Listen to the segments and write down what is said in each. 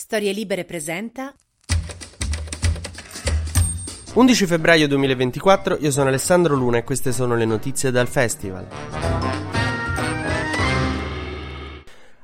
Storie Libere presenta 11 febbraio 2024, io sono Alessandro Luna e queste sono le notizie dal festival.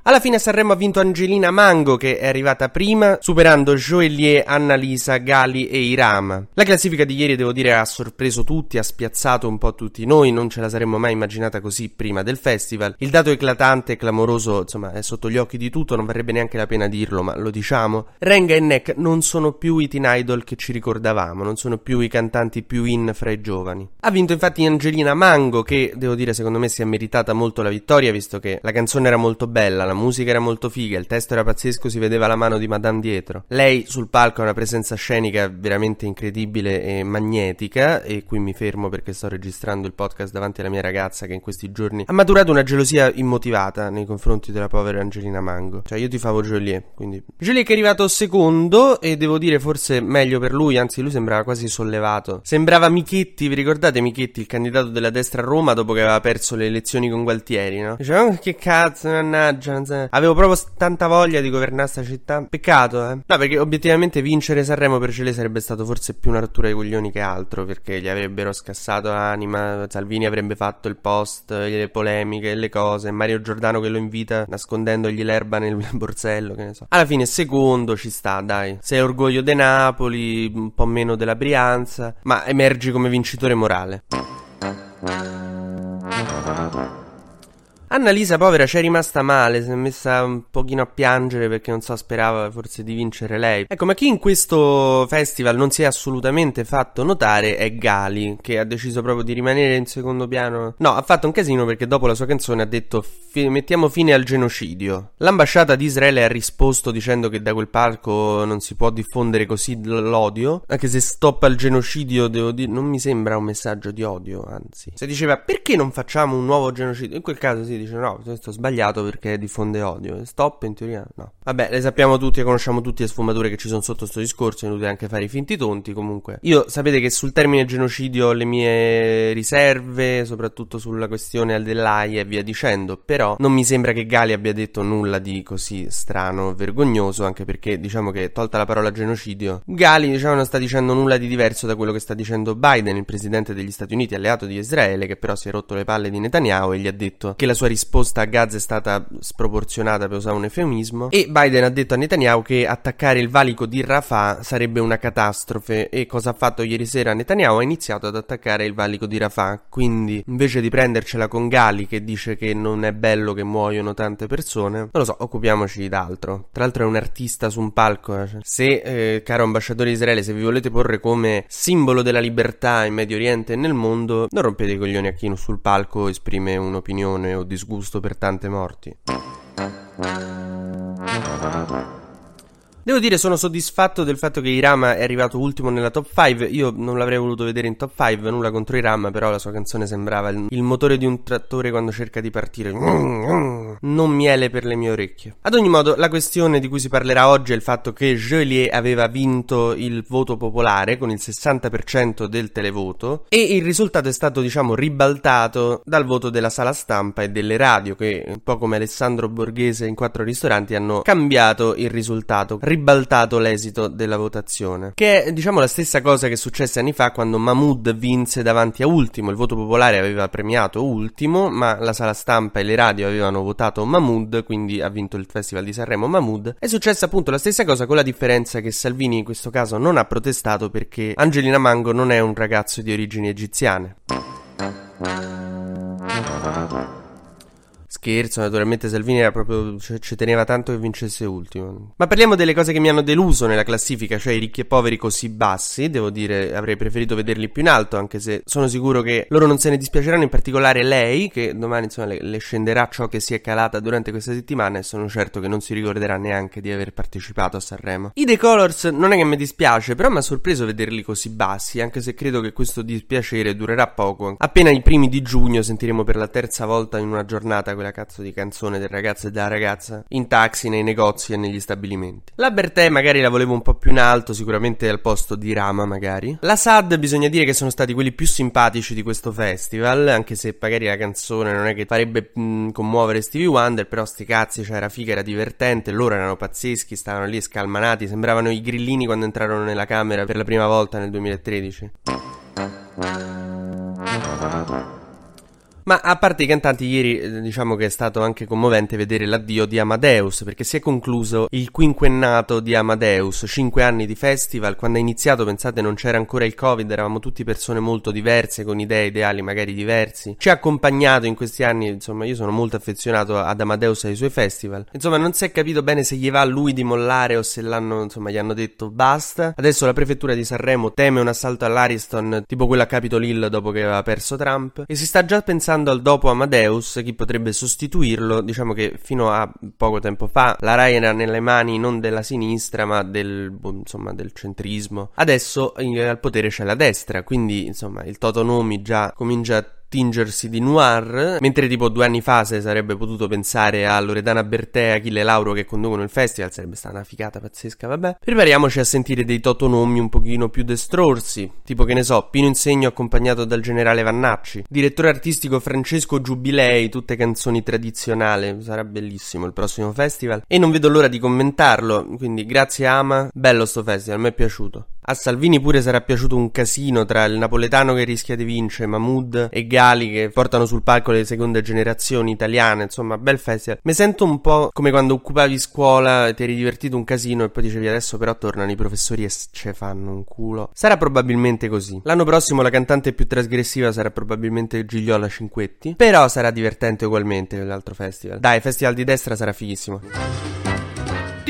Alla fine a Sanremo ha vinto Angelina Mango che è arrivata prima, superando Joelie, Annalisa, Gali e Irama. La classifica di ieri devo dire ha sorpreso tutti, ha spiazzato un po' tutti noi, non ce la saremmo mai immaginata così prima del festival. Il dato eclatante e clamoroso, insomma, è sotto gli occhi di tutto, non varrebbe neanche la pena dirlo, ma lo diciamo. Renga e Neck non sono più i teen idol che ci ricordavamo, non sono più i cantanti più in fra i giovani. Ha vinto infatti Angelina Mango che, devo dire, secondo me si è meritata molto la vittoria visto che la canzone era molto bella, la la musica era molto figa, il testo era pazzesco, si vedeva la mano di Madame dietro. Lei sul palco ha una presenza scenica veramente incredibile e magnetica e qui mi fermo perché sto registrando il podcast davanti alla mia ragazza che in questi giorni ha maturato una gelosia immotivata nei confronti della povera Angelina Mango. Cioè io ti favo Joliet, quindi Joliet che è arrivato secondo e devo dire forse meglio per lui, anzi lui sembrava quasi sollevato. Sembrava Michetti, vi ricordate Michetti, il candidato della destra a Roma dopo che aveva perso le elezioni con Gualtieri, no? Diceva, oh, che cazzo, mannaggia, Sanremo. Avevo proprio tanta voglia di governare sta città. Peccato, eh. No, perché obiettivamente vincere Sanremo per Cele sarebbe stato forse più una rottura di coglioni che altro. Perché gli avrebbero scassato l'anima. Salvini avrebbe fatto il post, le polemiche, le cose. Mario Giordano che lo invita nascondendogli l'erba nel borsello, che ne so. Alla fine, secondo ci sta, dai. Sei orgoglio de Napoli, un po' meno della Brianza. Ma emergi come vincitore morale. Annalisa, povera, ci è rimasta male, si è messa un pochino a piangere perché non so, sperava forse di vincere lei. Ecco, ma chi in questo festival non si è assolutamente fatto notare è Gali, che ha deciso proprio di rimanere in secondo piano. No, ha fatto un casino perché dopo la sua canzone ha detto fi- mettiamo fine al genocidio. L'ambasciata di Israele ha risposto dicendo che da quel palco non si può diffondere così l'odio, anche se stoppa il genocidio, devo dire, non mi sembra un messaggio di odio, anzi. Se diceva perché non facciamo un nuovo genocidio, in quel caso sì, dice no, questo è sbagliato perché diffonde odio. Stop in teoria no. Vabbè, le sappiamo tutti e conosciamo tutte le sfumature che ci sono sotto sto discorso, è inutile anche fare i finti tonti comunque. Io sapete che sul termine genocidio ho le mie riserve, soprattutto sulla questione dell'AI e via dicendo, però non mi sembra che Gali abbia detto nulla di così strano vergognoso, anche perché diciamo che tolta la parola genocidio, Gali diciamo non sta dicendo nulla di diverso da quello che sta dicendo Biden, il presidente degli Stati Uniti, alleato di Israele, che però si è rotto le palle di Netanyahu e gli ha detto che la sua risposta a Gaza è stata sproporzionata per usare un eufemismo e Biden ha detto a Netanyahu che attaccare il valico di Rafah sarebbe una catastrofe e cosa ha fatto ieri sera Netanyahu? Ha iniziato ad attaccare il valico di Rafah quindi invece di prendercela con Gali che dice che non è bello che muoiono tante persone non lo so occupiamoci d'altro tra l'altro è un artista su un palco eh. se eh, caro ambasciatore di Israele se vi volete porre come simbolo della libertà in Medio Oriente e nel mondo non rompete i coglioni a chi sul palco esprime un'opinione o disgusto disgusto per tante morti. Devo dire sono soddisfatto del fatto che Irama è arrivato ultimo nella top 5. Io non l'avrei voluto vedere in top 5, nulla contro Irama, però la sua canzone sembrava il, il motore di un trattore quando cerca di partire. Non miele per le mie orecchie. Ad ogni modo, la questione di cui si parlerà oggi è il fatto che Joliet aveva vinto il voto popolare con il 60% del televoto e il risultato è stato, diciamo, ribaltato dal voto della sala stampa e delle radio che, un po' come Alessandro Borghese in quattro ristoranti, hanno cambiato il risultato ribaltato l'esito della votazione. Che è, diciamo, la stessa cosa che successe anni fa quando Mahmood vinse davanti a Ultimo. Il voto popolare aveva premiato Ultimo, ma la sala stampa e le radio avevano votato Mahmood, quindi ha vinto il Festival di Sanremo Mahmood. È successa appunto la stessa cosa con la differenza che Salvini in questo caso non ha protestato perché Angelina Mango non è un ragazzo di origini egiziane. Scherzo, naturalmente Salvini era proprio, cioè, ci teneva tanto che vincesse ultimo. Ma parliamo delle cose che mi hanno deluso nella classifica, cioè i ricchi e poveri così bassi. Devo dire, avrei preferito vederli più in alto, anche se sono sicuro che loro non se ne dispiaceranno, in particolare lei, che domani insomma le, le scenderà ciò che si è calata durante questa settimana e sono certo che non si ricorderà neanche di aver partecipato a Sanremo. I The Colors non è che mi dispiace, però mi ha sorpreso vederli così bassi, anche se credo che questo dispiacere durerà poco. Appena i primi di giugno sentiremo per la terza volta in una giornata quella cazzo di canzone del ragazzo e della ragazza in taxi, nei negozi e negli stabilimenti. La Bertè magari la volevo un po' più in alto, sicuramente al posto di Rama magari. La Sad bisogna dire che sono stati quelli più simpatici di questo festival, anche se magari la canzone non è che farebbe mh, commuovere Stevie Wonder, però sti cazzi, cioè era figa, era divertente, loro erano pazzeschi, stavano lì scalmanati, sembravano i grillini quando entrarono nella camera per la prima volta nel 2013. Ma a parte i cantanti, ieri eh, diciamo che è stato anche commovente vedere l'addio di Amadeus, perché si è concluso il quinquennato di Amadeus, cinque anni di festival. Quando è iniziato, pensate, non c'era ancora il Covid, eravamo tutti persone molto diverse, con idee, ideali magari diversi. Ci ha accompagnato in questi anni, insomma, io sono molto affezionato ad Amadeus e ai suoi festival. Insomma, non si è capito bene se gli va a lui di mollare o se l'hanno, insomma, gli hanno detto basta. Adesso la prefettura di Sanremo teme un assalto all'Ariston, tipo quello a Capitol Hill dopo che aveva perso Trump, e si sta già pensando Passando al dopo Amadeus, chi potrebbe sostituirlo? Diciamo che fino a poco tempo fa la Rai era nelle mani non della sinistra ma del, boh, insomma, del centrismo. Adesso eh, al potere c'è la destra, quindi insomma il Toto Nomi già comincia a tingersi di noir, mentre tipo due anni fa se sarebbe potuto pensare a Loredana Bertè e Achille Lauro che conducono il festival, sarebbe stata una figata pazzesca, vabbè. Prepariamoci a sentire dei totonomi un pochino più destrorsi, tipo che ne so, Pino Insegno accompagnato dal generale Vannacci, direttore artistico Francesco Giubilei, tutte canzoni tradizionali, sarà bellissimo il prossimo festival e non vedo l'ora di commentarlo, quindi grazie Ama, bello sto festival, mi è piaciuto. A Salvini pure sarà piaciuto un casino tra il napoletano che rischia di vincere, Mahmood e Gali che portano sul palco le seconde generazioni italiane, insomma, bel festival. Mi sento un po' come quando occupavi scuola, ti eri divertito un casino e poi dicevi adesso però tornano i professori e ce fanno un culo. Sarà probabilmente così. L'anno prossimo la cantante più trasgressiva sarà probabilmente Gigliola Cinquetti, però sarà divertente ugualmente l'altro festival. Dai, festival di destra sarà fighissimo.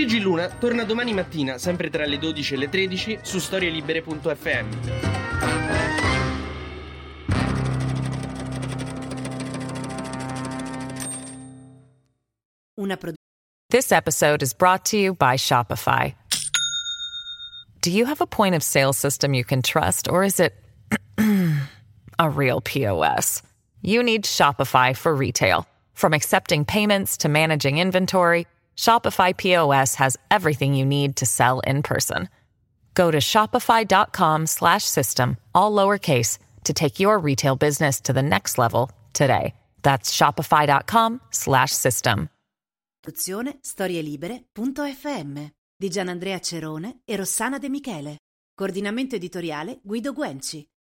TG Luna torna domani mattina, sempre tra le 12 e le 13, su storielibere.fm. This episode is brought to you by Shopify. Do you have a point of sale system you can trust, or is it a real POS? You need Shopify for retail. From accepting payments to managing inventory, Shopify POS has everything you need to sell in person. Go to shopify.com/system all lowercase to take your retail business to the next level today. That's shopify.com/system. Produzione storielibere.fm di Gianandrea Cerone e Rossana De Michele. Coordinamento editoriale Guido Guenci.